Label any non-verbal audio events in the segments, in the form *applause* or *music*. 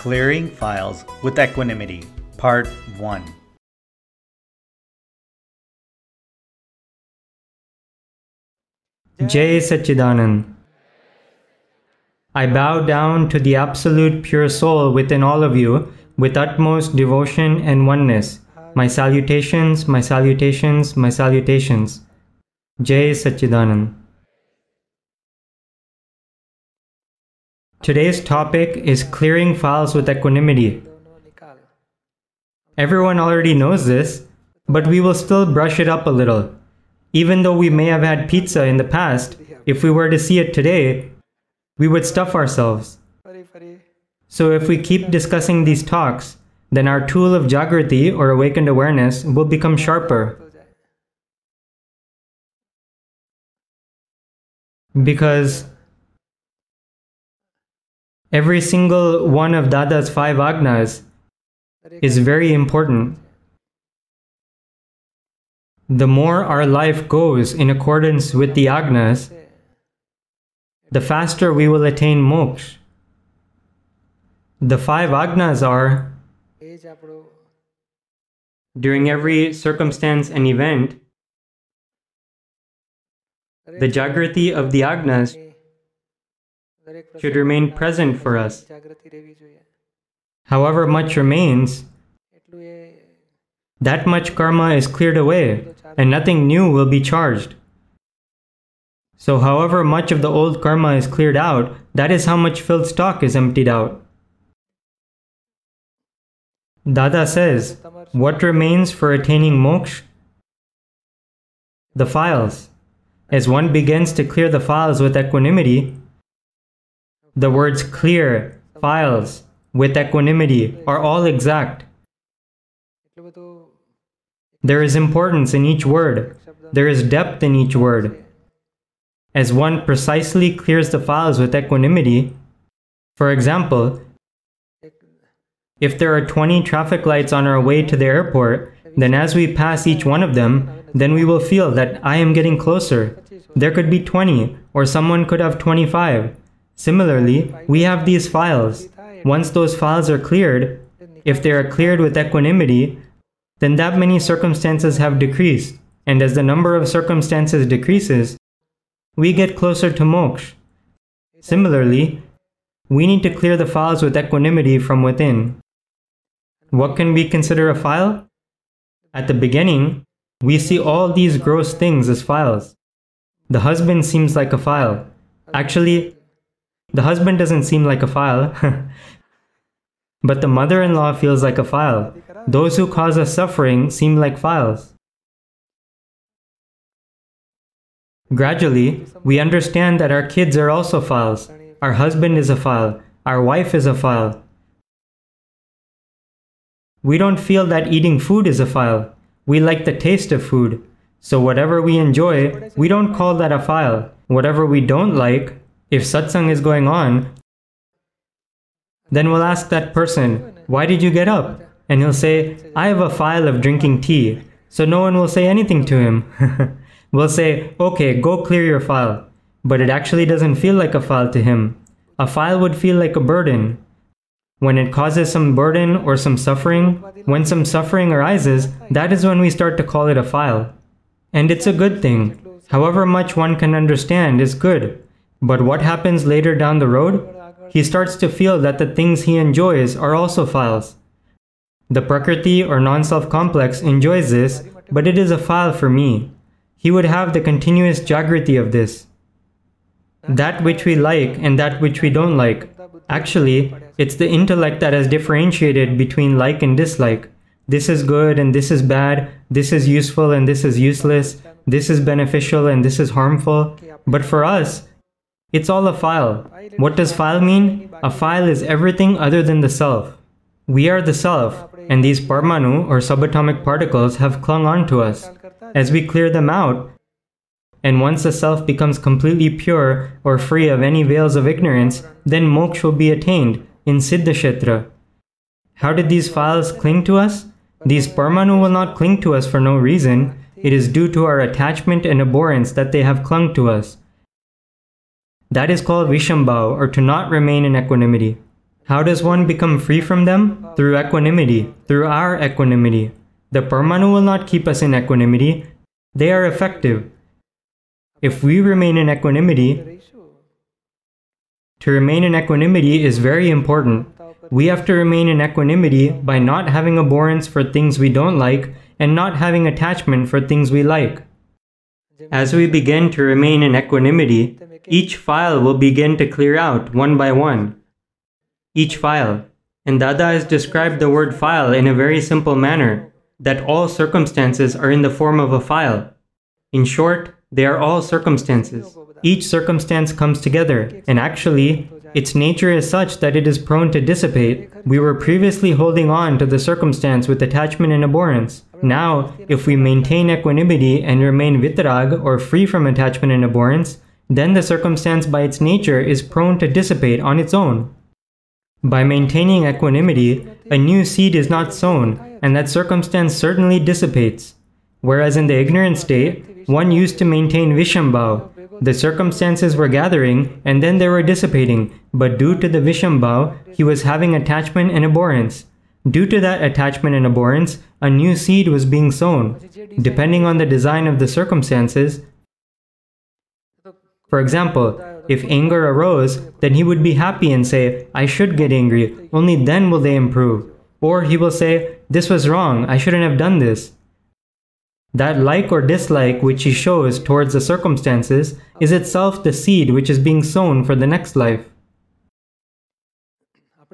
Clearing Files with Equanimity, Part 1. Jai Satchidanand. I bow down to the absolute pure soul within all of you with utmost devotion and oneness. My salutations, my salutations, my salutations. Jai Satchidanand. Today's topic is clearing files with equanimity. Everyone already knows this, but we will still brush it up a little. Even though we may have had pizza in the past, if we were to see it today, we would stuff ourselves. So if we keep discussing these talks, then our tool of Jagrati or awakened awareness will become sharper. Because every single one of Dada's five agnas is very important. The more our life goes in accordance with the agnas, the faster we will attain moksha. The five agnas are during every circumstance and event, the jagrati of the agnas should remain present for us. However much remains, that much karma is cleared away and nothing new will be charged. So, however much of the old karma is cleared out, that is how much filled stock is emptied out. Dada says, What remains for attaining moksha? The files. As one begins to clear the files with equanimity, the words clear, files, with equanimity are all exact. There is importance in each word, there is depth in each word. As one precisely clears the files with equanimity, for example, if there are 20 traffic lights on our way to the airport, then as we pass each one of them, then we will feel that I am getting closer. There could be 20, or someone could have 25. Similarly, we have these files. Once those files are cleared, if they are cleared with equanimity, then that many circumstances have decreased. And as the number of circumstances decreases, we get closer to moksha. Similarly, we need to clear the files with equanimity from within. What can we consider a file? At the beginning, we see all these gross things as files. The husband seems like a file. Actually, the husband doesn't seem like a file. *laughs* but the mother in law feels like a file. Those who cause us suffering seem like files. Gradually, we understand that our kids are also files. Our husband is a file. Our wife is a file. We don't feel that eating food is a file. We like the taste of food. So whatever we enjoy, we don't call that a file. Whatever we don't like, if satsang is going on, then we'll ask that person, Why did you get up? And he'll say, I have a file of drinking tea. So no one will say anything to him. *laughs* we'll say, Okay, go clear your file. But it actually doesn't feel like a file to him. A file would feel like a burden. When it causes some burden or some suffering, when some suffering arises, that is when we start to call it a file. And it's a good thing. However much one can understand is good. But what happens later down the road? He starts to feel that the things he enjoys are also files. The Prakriti or non self complex enjoys this, but it is a file for me. He would have the continuous jagrati of this. That which we like and that which we don't like, Actually, it's the intellect that has differentiated between like and dislike. This is good and this is bad, this is useful and this is useless, this is beneficial and this is harmful. But for us, it's all a file. What does file mean? A file is everything other than the self. We are the self, and these parmanu or subatomic particles have clung on to us. As we clear them out, and once the self becomes completely pure or free of any veils of ignorance, then moksha will be attained in Siddhakshetra. How did these files cling to us? These parmanu will not cling to us for no reason. It is due to our attachment and abhorrence that they have clung to us. That is called vishambhav, or to not remain in equanimity. How does one become free from them? Through equanimity, through our equanimity. The Parmanu will not keep us in equanimity, they are effective. If we remain in equanimity, to remain in equanimity is very important. We have to remain in equanimity by not having abhorrence for things we don't like and not having attachment for things we like. As we begin to remain in equanimity, each file will begin to clear out one by one. Each file. And Dada has described the word file in a very simple manner that all circumstances are in the form of a file. In short, they are all circumstances. Each circumstance comes together, and actually, its nature is such that it is prone to dissipate. We were previously holding on to the circumstance with attachment and abhorrence. Now, if we maintain equanimity and remain vitarag or free from attachment and abhorrence, then the circumstance by its nature is prone to dissipate on its own. By maintaining equanimity, a new seed is not sown, and that circumstance certainly dissipates. Whereas in the ignorant state, one used to maintain Vishambhav. The circumstances were gathering and then they were dissipating, but due to the Vishambhav, he was having attachment and abhorrence. Due to that attachment and abhorrence, a new seed was being sown. Depending on the design of the circumstances, for example, if anger arose, then he would be happy and say, I should get angry, only then will they improve. Or he will say, This was wrong, I shouldn't have done this. That like or dislike which he shows towards the circumstances is itself the seed which is being sown for the next life.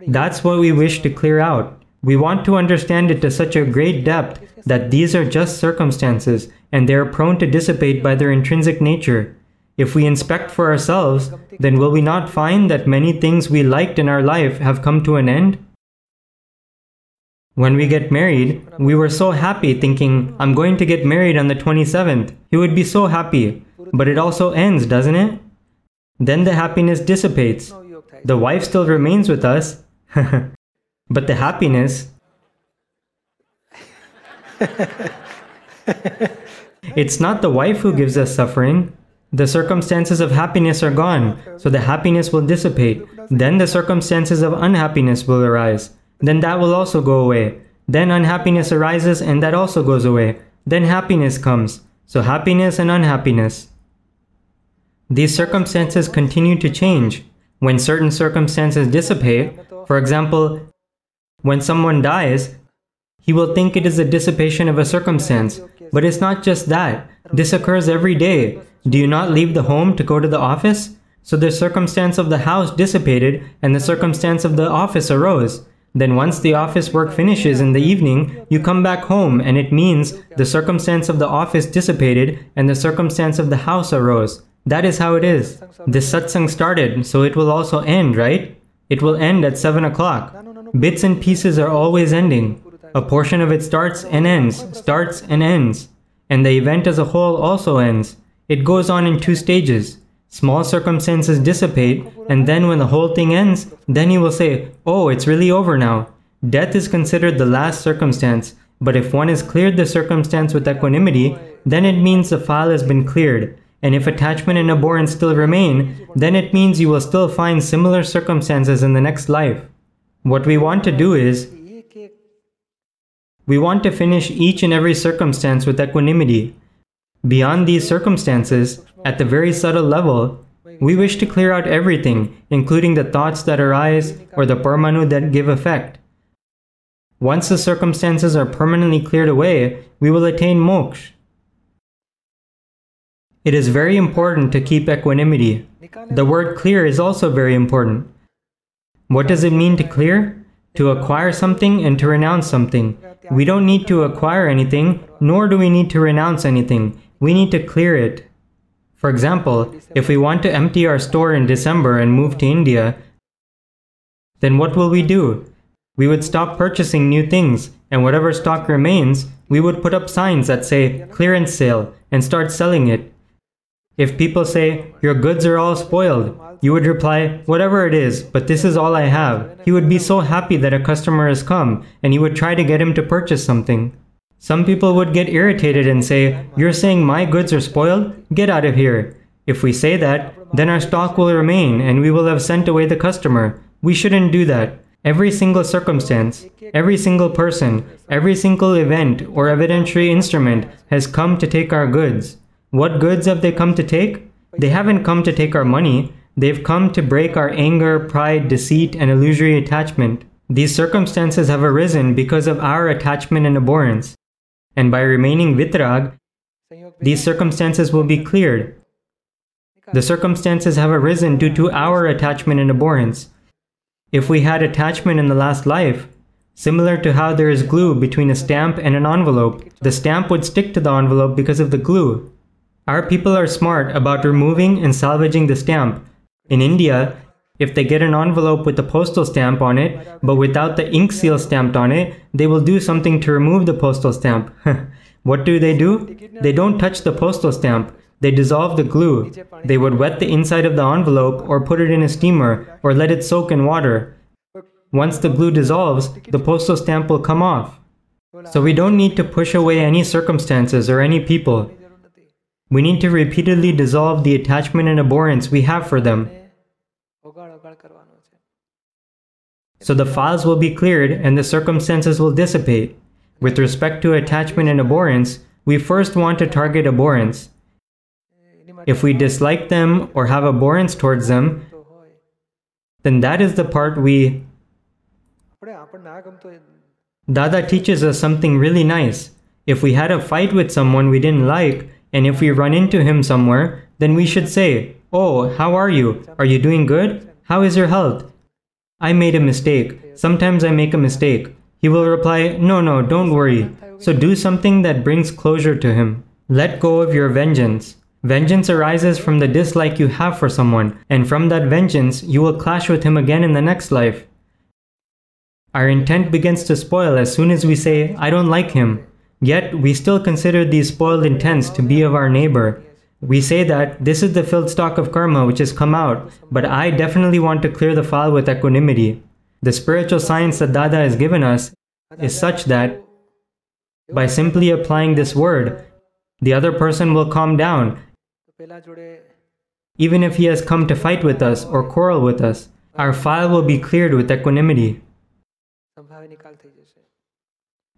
That's what we wish to clear out. We want to understand it to such a great depth that these are just circumstances and they are prone to dissipate by their intrinsic nature. If we inspect for ourselves, then will we not find that many things we liked in our life have come to an end? When we get married, we were so happy thinking, I'm going to get married on the 27th. He would be so happy. But it also ends, doesn't it? Then the happiness dissipates. The wife still remains with us, *laughs* but the happiness. *laughs* it's not the wife who gives us suffering. The circumstances of happiness are gone, so the happiness will dissipate. Then the circumstances of unhappiness will arise then that will also go away. Then unhappiness arises and that also goes away. Then happiness comes. So happiness and unhappiness. These circumstances continue to change. When certain circumstances dissipate, for example, when someone dies, he will think it is a dissipation of a circumstance. But it's not just that. This occurs every day. Do you not leave the home to go to the office? So the circumstance of the house dissipated and the circumstance of the office arose. Then once the office work finishes in the evening, you come back home and it means the circumstance of the office dissipated and the circumstance of the house arose. That is how it is. This satsang started, so it will also end, right? It will end at 7 o'clock. Bits and pieces are always ending. A portion of it starts and ends, starts and ends. And the event as a whole also ends. It goes on in two stages. Small circumstances dissipate, and then when the whole thing ends, then you will say, Oh, it's really over now. Death is considered the last circumstance, but if one has cleared the circumstance with equanimity, then it means the file has been cleared. And if attachment and abhorrence still remain, then it means you will still find similar circumstances in the next life. What we want to do is, we want to finish each and every circumstance with equanimity. Beyond these circumstances, at the very subtle level, we wish to clear out everything, including the thoughts that arise or the parmanu that give effect. Once the circumstances are permanently cleared away, we will attain moksha. It is very important to keep equanimity. The word clear is also very important. What does it mean to clear? To acquire something and to renounce something. We don't need to acquire anything, nor do we need to renounce anything we need to clear it. For example, if we want to empty our store in December and move to India, then what will we do? We would stop purchasing new things, and whatever stock remains, we would put up signs that say clearance sale and start selling it. If people say, Your goods are all spoiled, you would reply, Whatever it is, but this is all I have. He would be so happy that a customer has come, and you would try to get him to purchase something. Some people would get irritated and say, You're saying my goods are spoiled? Get out of here. If we say that, then our stock will remain and we will have sent away the customer. We shouldn't do that. Every single circumstance, every single person, every single event or evidentiary instrument has come to take our goods. What goods have they come to take? They haven't come to take our money, they've come to break our anger, pride, deceit, and illusory attachment. These circumstances have arisen because of our attachment and abhorrence. And by remaining vitrag, these circumstances will be cleared. The circumstances have arisen due to our attachment and abhorrence. If we had attachment in the last life, similar to how there is glue between a stamp and an envelope, the stamp would stick to the envelope because of the glue. Our people are smart about removing and salvaging the stamp. In India, if they get an envelope with a postal stamp on it, but without the ink seal stamped on it, they will do something to remove the postal stamp. *laughs* what do they do? They don't touch the postal stamp. They dissolve the glue. They would wet the inside of the envelope or put it in a steamer or let it soak in water. Once the glue dissolves, the postal stamp will come off. So we don't need to push away any circumstances or any people. We need to repeatedly dissolve the attachment and abhorrence we have for them. So the files will be cleared and the circumstances will dissipate. With respect to attachment and abhorrence, we first want to target abhorrence. If we dislike them or have abhorrence towards them, then that is the part we. Dada teaches us something really nice. If we had a fight with someone we didn't like, and if we run into him somewhere, then we should say, Oh, how are you? Are you doing good? How is your health? I made a mistake. Sometimes I make a mistake. He will reply, No, no, don't worry. So do something that brings closure to him. Let go of your vengeance. Vengeance arises from the dislike you have for someone, and from that vengeance, you will clash with him again in the next life. Our intent begins to spoil as soon as we say, I don't like him. Yet, we still consider these spoiled intents to be of our neighbor. We say that this is the filled stock of karma which has come out, but I definitely want to clear the file with equanimity. The spiritual science that Dada has given us is such that by simply applying this word, the other person will calm down even if he has come to fight with us or quarrel with us, our file will be cleared with equanimity.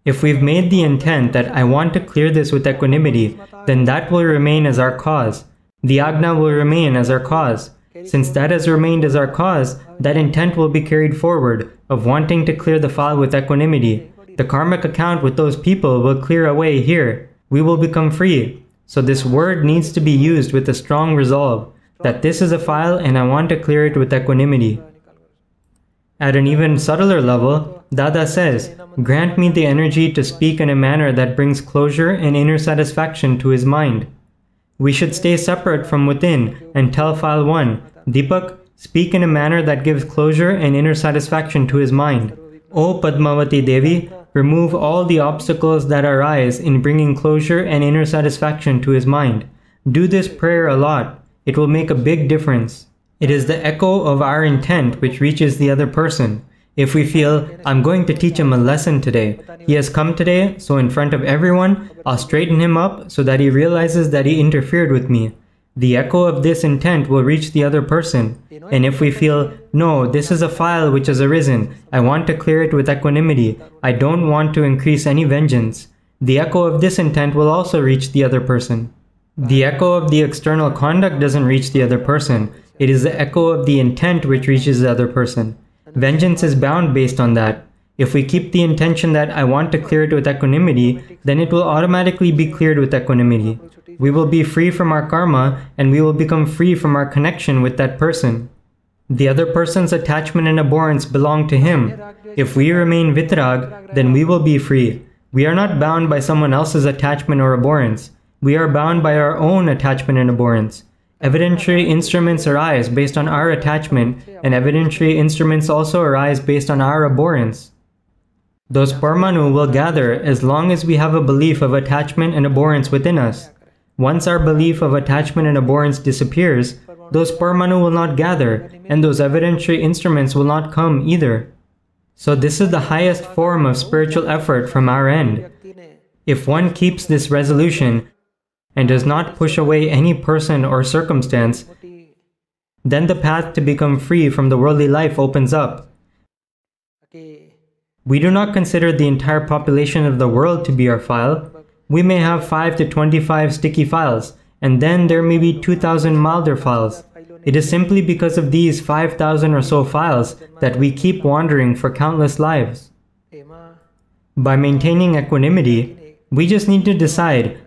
If we've made the intent that I want to clear this with equanimity, then that will remain as our cause. The agna will remain as our cause. Since that has remained as our cause, that intent will be carried forward of wanting to clear the file with equanimity. The karmic account with those people will clear away here. We will become free. So this word needs to be used with a strong resolve that this is a file and I want to clear it with equanimity. At an even subtler level, Dada says, Grant me the energy to speak in a manner that brings closure and inner satisfaction to his mind. We should stay separate from within and tell file 1, Deepak, speak in a manner that gives closure and inner satisfaction to his mind. O Padmavati Devi, remove all the obstacles that arise in bringing closure and inner satisfaction to his mind. Do this prayer a lot. It will make a big difference. It is the echo of our intent which reaches the other person. If we feel, I'm going to teach him a lesson today, he has come today, so in front of everyone, I'll straighten him up so that he realizes that he interfered with me. The echo of this intent will reach the other person. And if we feel, no, this is a file which has arisen, I want to clear it with equanimity, I don't want to increase any vengeance, the echo of this intent will also reach the other person. The echo of the external conduct doesn't reach the other person, it is the echo of the intent which reaches the other person. Vengeance is bound based on that. If we keep the intention that I want to clear it with equanimity, then it will automatically be cleared with equanimity. We will be free from our karma and we will become free from our connection with that person. The other person's attachment and abhorrence belong to him. If we remain vitrag, then we will be free. We are not bound by someone else's attachment or abhorrence. We are bound by our own attachment and abhorrence. Evidentiary instruments arise based on our attachment, and evidentiary instruments also arise based on our abhorrence. Those parmanu will gather as long as we have a belief of attachment and abhorrence within us. Once our belief of attachment and abhorrence disappears, those parmanu will not gather, and those evidentiary instruments will not come either. So this is the highest form of spiritual effort from our end. If one keeps this resolution and does not push away any person or circumstance, then the path to become free from the worldly life opens up. We do not consider the entire population of the world to be our file. We may have 5 to 25 sticky files, and then there may be 2000 milder files. It is simply because of these 5000 or so files that we keep wandering for countless lives. By maintaining equanimity, we just need to decide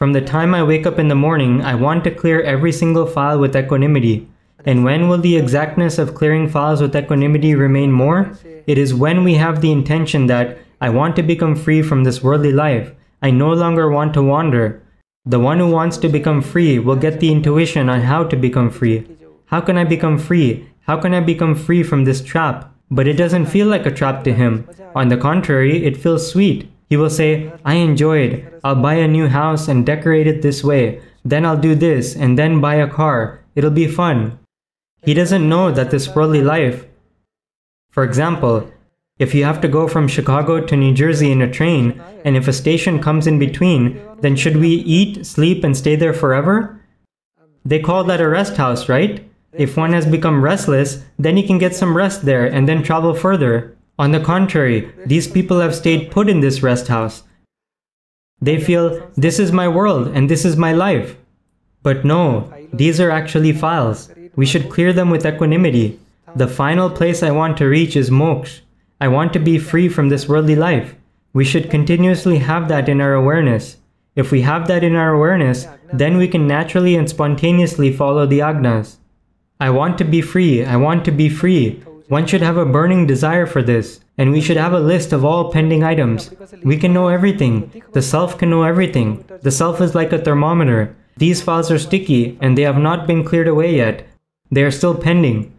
from the time I wake up in the morning, I want to clear every single file with equanimity. And when will the exactness of clearing files with equanimity remain more? It is when we have the intention that I want to become free from this worldly life. I no longer want to wander. The one who wants to become free will get the intuition on how to become free. How can I become free? How can I become free from this trap? But it doesn't feel like a trap to him. On the contrary, it feels sweet. He will say, I enjoyed. I'll buy a new house and decorate it this way. Then I'll do this and then buy a car. It'll be fun. He doesn't know that this worldly life, for example, if you have to go from Chicago to New Jersey in a train, and if a station comes in between, then should we eat, sleep, and stay there forever? They call that a rest house, right? If one has become restless, then he can get some rest there and then travel further. On the contrary, these people have stayed put in this rest house. They feel, this is my world and this is my life. But no, these are actually files. We should clear them with equanimity. The final place I want to reach is moksha. I want to be free from this worldly life. We should continuously have that in our awareness. If we have that in our awareness, then we can naturally and spontaneously follow the agnas. I want to be free, I want to be free. One should have a burning desire for this, and we should have a list of all pending items. We can know everything. The self can know everything. The self is like a thermometer. These files are sticky, and they have not been cleared away yet. They are still pending.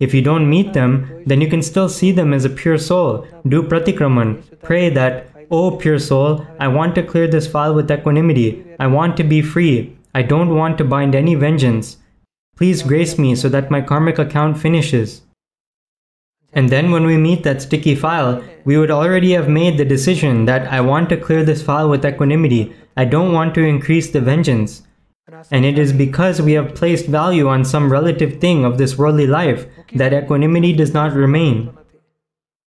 If you don't meet them, then you can still see them as a pure soul. Do pratikraman. Pray that, O oh, pure soul, I want to clear this file with equanimity. I want to be free. I don't want to bind any vengeance. Please grace me so that my karmic account finishes. And then when we meet that sticky file, we would already have made the decision that I want to clear this file with equanimity. I don't want to increase the vengeance. And it is because we have placed value on some relative thing of this worldly life that equanimity does not remain.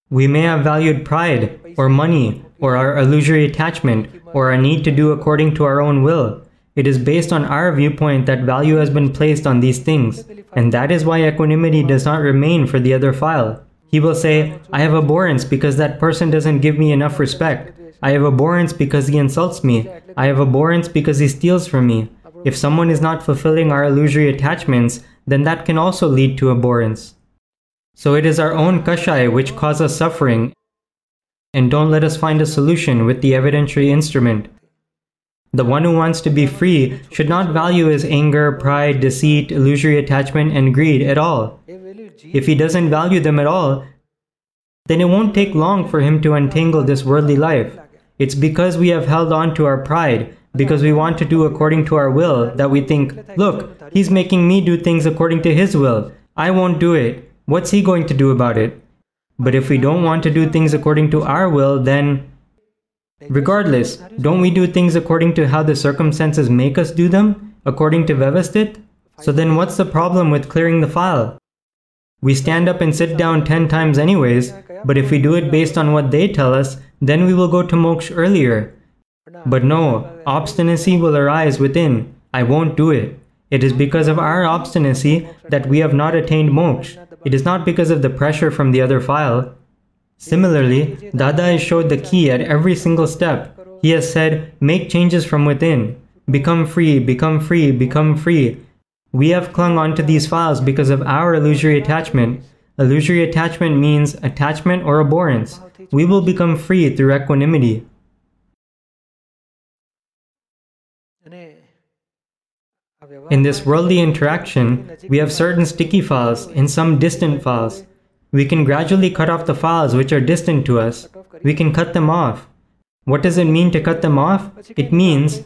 We may have valued pride, or money, or our illusory attachment, or our need to do according to our own will. It is based on our viewpoint that value has been placed on these things, and that is why equanimity does not remain for the other file. He will say, I have abhorrence because that person doesn't give me enough respect. I have abhorrence because he insults me. I have abhorrence because he steals from me. If someone is not fulfilling our illusory attachments, then that can also lead to abhorrence. So it is our own kashaya which causes suffering, and don't let us find a solution with the evidentiary instrument. The one who wants to be free should not value his anger, pride, deceit, illusory attachment, and greed at all. If he doesn't value them at all, then it won't take long for him to untangle this worldly life. It's because we have held on to our pride, because we want to do according to our will, that we think, look, he's making me do things according to his will. I won't do it. What's he going to do about it? But if we don't want to do things according to our will, then Regardless, don't we do things according to how the circumstances make us do them, according to Vyavasthit? So then what's the problem with clearing the file? We stand up and sit down 10 times anyways, but if we do it based on what they tell us, then we will go to moksha earlier. But no, obstinacy will arise within. I won't do it. It is because of our obstinacy that we have not attained moksha. It is not because of the pressure from the other file. Similarly, Dada showed the key at every single step. He has said, make changes from within. Become free, become free, become free. We have clung onto these files because of our illusory attachment. Illusory attachment means attachment or abhorrence. We will become free through equanimity. In this worldly interaction, we have certain sticky files and some distant files. We can gradually cut off the files which are distant to us. We can cut them off. What does it mean to cut them off? It means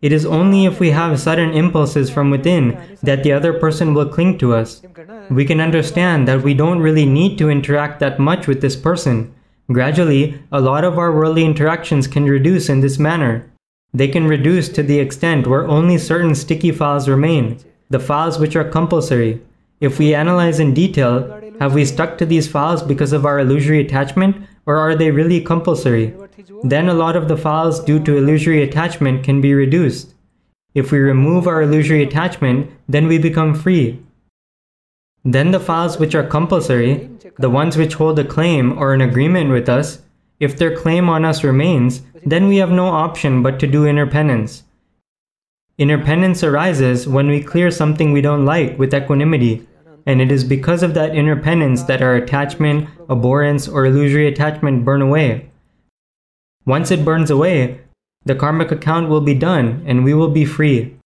it is only if we have sudden impulses from within that the other person will cling to us. We can understand that we don't really need to interact that much with this person. Gradually, a lot of our worldly interactions can reduce in this manner. They can reduce to the extent where only certain sticky files remain, the files which are compulsory. If we analyze in detail, Have we stuck to these files because of our illusory attachment, or are they really compulsory? Then a lot of the files due to illusory attachment can be reduced. If we remove our illusory attachment, then we become free. Then the files which are compulsory, the ones which hold a claim or an agreement with us, if their claim on us remains, then we have no option but to do inner penance. Inner penance arises when we clear something we don't like with equanimity, and it is because of that inner penance that our attachment, abhorrence, or illusory attachment burn away. Once it burns away, the karmic account will be done and we will be free.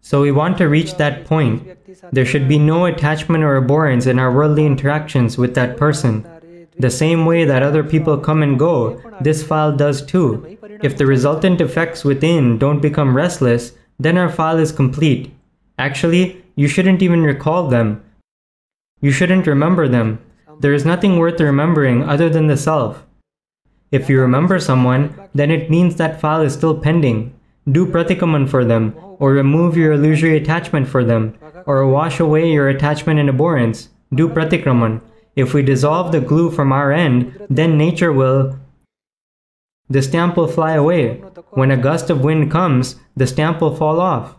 So we want to reach that point. There should be no attachment or abhorrence in our worldly interactions with that person. The same way that other people come and go, this file does too. If the resultant effects within don't become restless, then our file is complete. Actually, you shouldn't even recall them. You shouldn't remember them. There is nothing worth remembering other than the self. If you remember someone, then it means that file is still pending. Do pratikraman for them, or remove your illusory attachment for them, or wash away your attachment and abhorrence. Do pratikraman. If we dissolve the glue from our end, then nature will. The stamp will fly away. When a gust of wind comes, the stamp will fall off.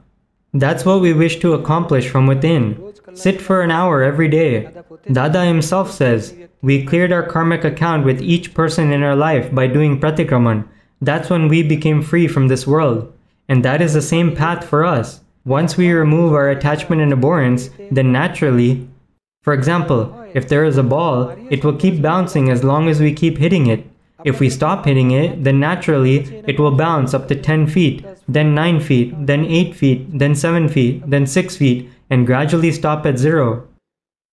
That's what we wish to accomplish from within. Sit for an hour every day. Dada himself says, We cleared our karmic account with each person in our life by doing pratikraman. That's when we became free from this world. And that is the same path for us. Once we remove our attachment and abhorrence, then naturally, for example, if there is a ball, it will keep bouncing as long as we keep hitting it. If we stop hitting it, then naturally it will bounce up to 10 feet, then 9 feet, then 8 feet, then 7 feet, then 6 feet, and gradually stop at zero.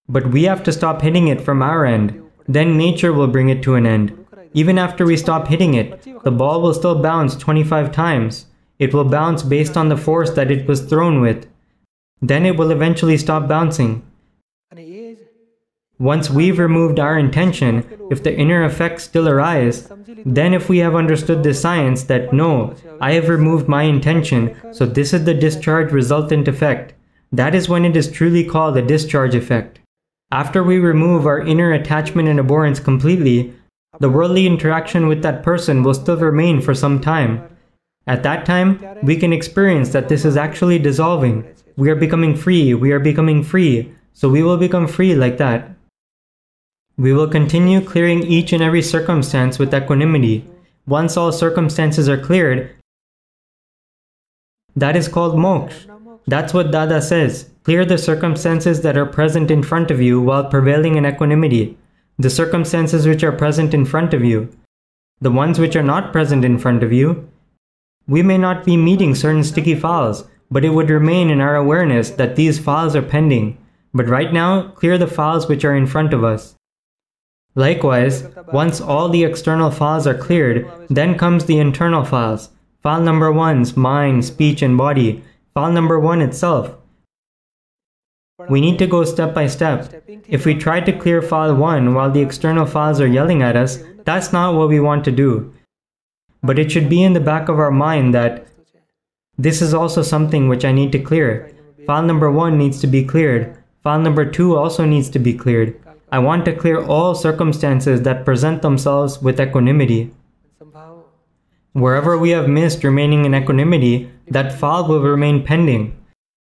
But we have to stop hitting it from our end. Then nature will bring it to an end. Even after we stop hitting it, the ball will still bounce 25 times. It will bounce based on the force that it was thrown with. Then it will eventually stop bouncing. Once we've removed our intention, if the inner effects still arise, then if we have understood the science that no, I have removed my intention, so this is the discharge resultant effect, that is when it is truly called a discharge effect. After we remove our inner attachment and abhorrence completely, the worldly interaction with that person will still remain for some time. At that time, we can experience that this is actually dissolving. We are becoming free, we are becoming free, so we will become free like that. We will continue clearing each and every circumstance with equanimity. Once all circumstances are cleared, that is called moksha. That's what Dada says. Clear the circumstances that are present in front of you while prevailing in equanimity. The circumstances which are present in front of you. The ones which are not present in front of you. We may not be meeting certain sticky files, but it would remain in our awareness that these files are pending. But right now, clear the files which are in front of us. Likewise, once all the external files are cleared, then comes the internal files. File number one's mind, speech, and body. File number one itself. We need to go step by step. If we try to clear file 1 while the external files are yelling at us, that's not what we want to do. But it should be in the back of our mind that this is also something which I need to clear. File number 1 needs to be cleared. File number 2 also needs to be cleared. I want to clear all circumstances that present themselves with equanimity. Wherever we have missed remaining in equanimity, that file will remain pending.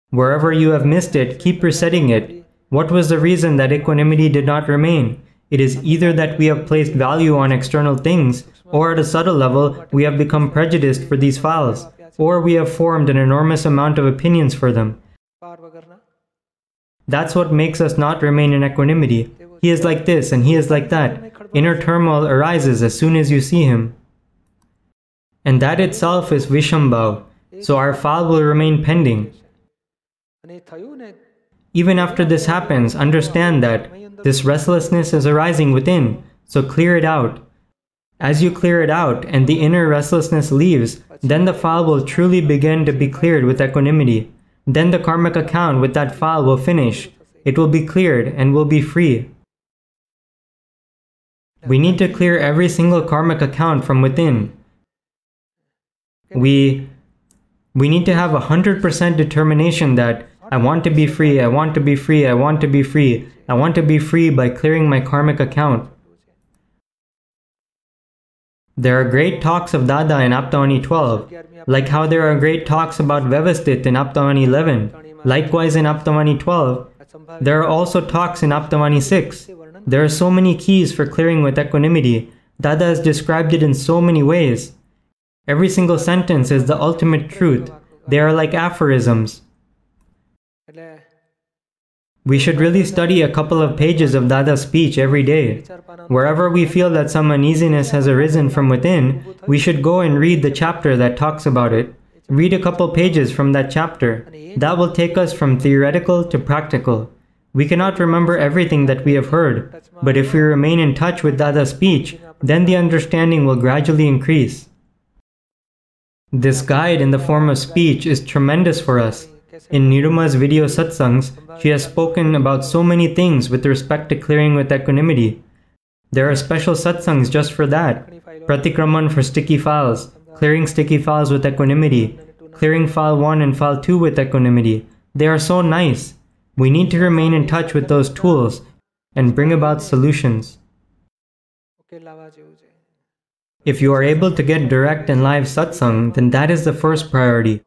Wherever you have missed it, keep resetting it. What was the reason that equanimity did not remain? It is either that we have placed value on external things, or at a subtle level, we have become prejudiced for these files, or we have formed an enormous amount of opinions for them. That's what makes us not remain in equanimity. He is like this and he is like that. Inner turmoil arises as soon as you see him. And that itself is Vishambhav, so our file will remain pending. Even after this happens, understand that this restlessness is arising within, so clear it out. As you clear it out and the inner restlessness leaves, then the file will truly begin to be cleared with equanimity. Then the karmic account with that file will finish. It will be cleared and will be free. We need to clear every single karmic account from within. We we need to have a 100% determination that I want to be free, I want to be free, I want to be free, I want to be free by clearing my karmic account. There are great talks of Dada in Aptavani 12, like how there are great talks about Vyavasthit in Aptavani 11. Likewise in Aptavani 12, there are also talks in Aptavani 6. There are so many keys for clearing with equanimity. Dada has described it in so many ways. Every single sentence is the ultimate truth. They are like aphorisms. We should really study a couple of pages of Dada's speech every day. Wherever we feel that some uneasiness has arisen from within, we should go and read the chapter that talks about it. Read a couple pages from that chapter. That will take us from theoretical to practical. We cannot remember everything that we have heard, but if we remain in touch with Dada's speech, then the understanding will gradually increase. This guide in the form of speech is tremendous for us. In Niruma's video satsangs, she has spoken about so many things with respect to clearing with equanimity. There are special satsangs just for that. Pratikraman for sticky files, clearing sticky files with equanimity, clearing file 1 and file 2 with equanimity. They are so nice. We need to remain in touch with those tools and bring about solutions. If you are able to get direct and live satsang, then that is the first priority.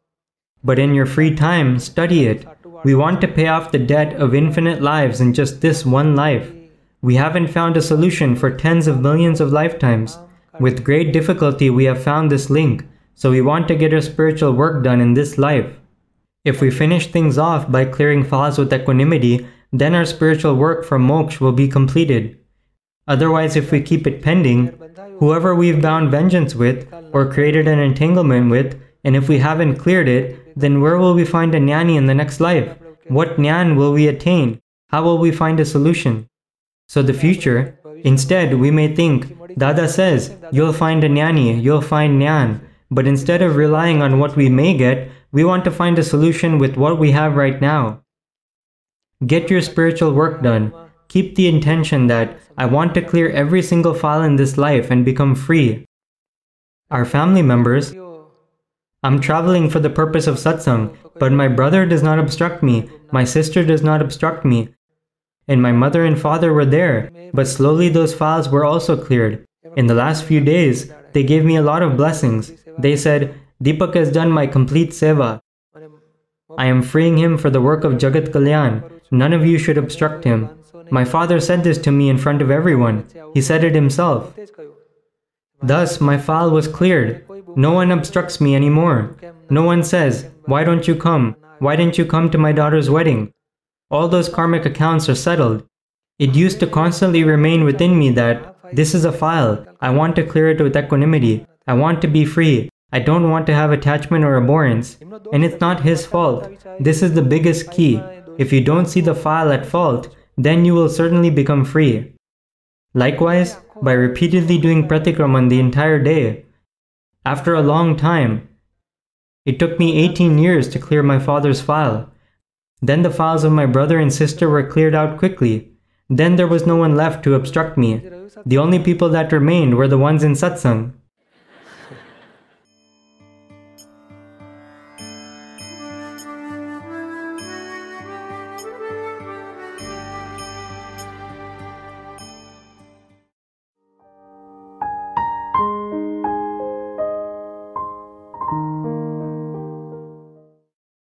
But in your free time, study it. We want to pay off the debt of infinite lives in just this one life. We haven't found a solution for tens of millions of lifetimes. With great difficulty, we have found this link, so we want to get our spiritual work done in this life. If we finish things off by clearing files with equanimity, then our spiritual work for moksha will be completed. Otherwise, if we keep it pending, whoever we've bound vengeance with or created an entanglement with, and if we haven't cleared it, then where will we find a Gnani in the next life? What Gnan will we attain? How will we find a solution? So the future, instead we may think, Dada says, you'll find a Gnani, you'll find Gnan. But instead of relying on what we may get, we want to find a solution with what we have right now. Get your spiritual work done. Keep the intention that I want to clear every single file in this life and become free. Our family members, I'm traveling for the purpose of satsang, but my brother does not obstruct me, my sister does not obstruct me, and my mother and father were there, but slowly those files were also cleared. In the last few days, they gave me a lot of blessings. They said, Deepak has done my complete seva. I am freeing him for the work of Jagat Kalyan. None of you should obstruct him. My father said this to me in front of everyone. He said it himself. Thus, my file was cleared. No one obstructs me anymore. No one says, Why don't you come? Why didn't you come to my daughter's wedding? All those karmic accounts are settled. It used to constantly remain within me that this is a file. I want to clear it with equanimity. I want to be free. I don't want to have attachment or abhorrence. And it's not his fault. This is the biggest key. If you don't see the file at fault, then you will certainly become free. Likewise, by repeatedly doing pratikraman the entire day, after a long time, it took me 18 years to clear my father's file. Then the files of my brother and sister were cleared out quickly. Then there was no one left to obstruct me. The only people that remained were the ones in satsang.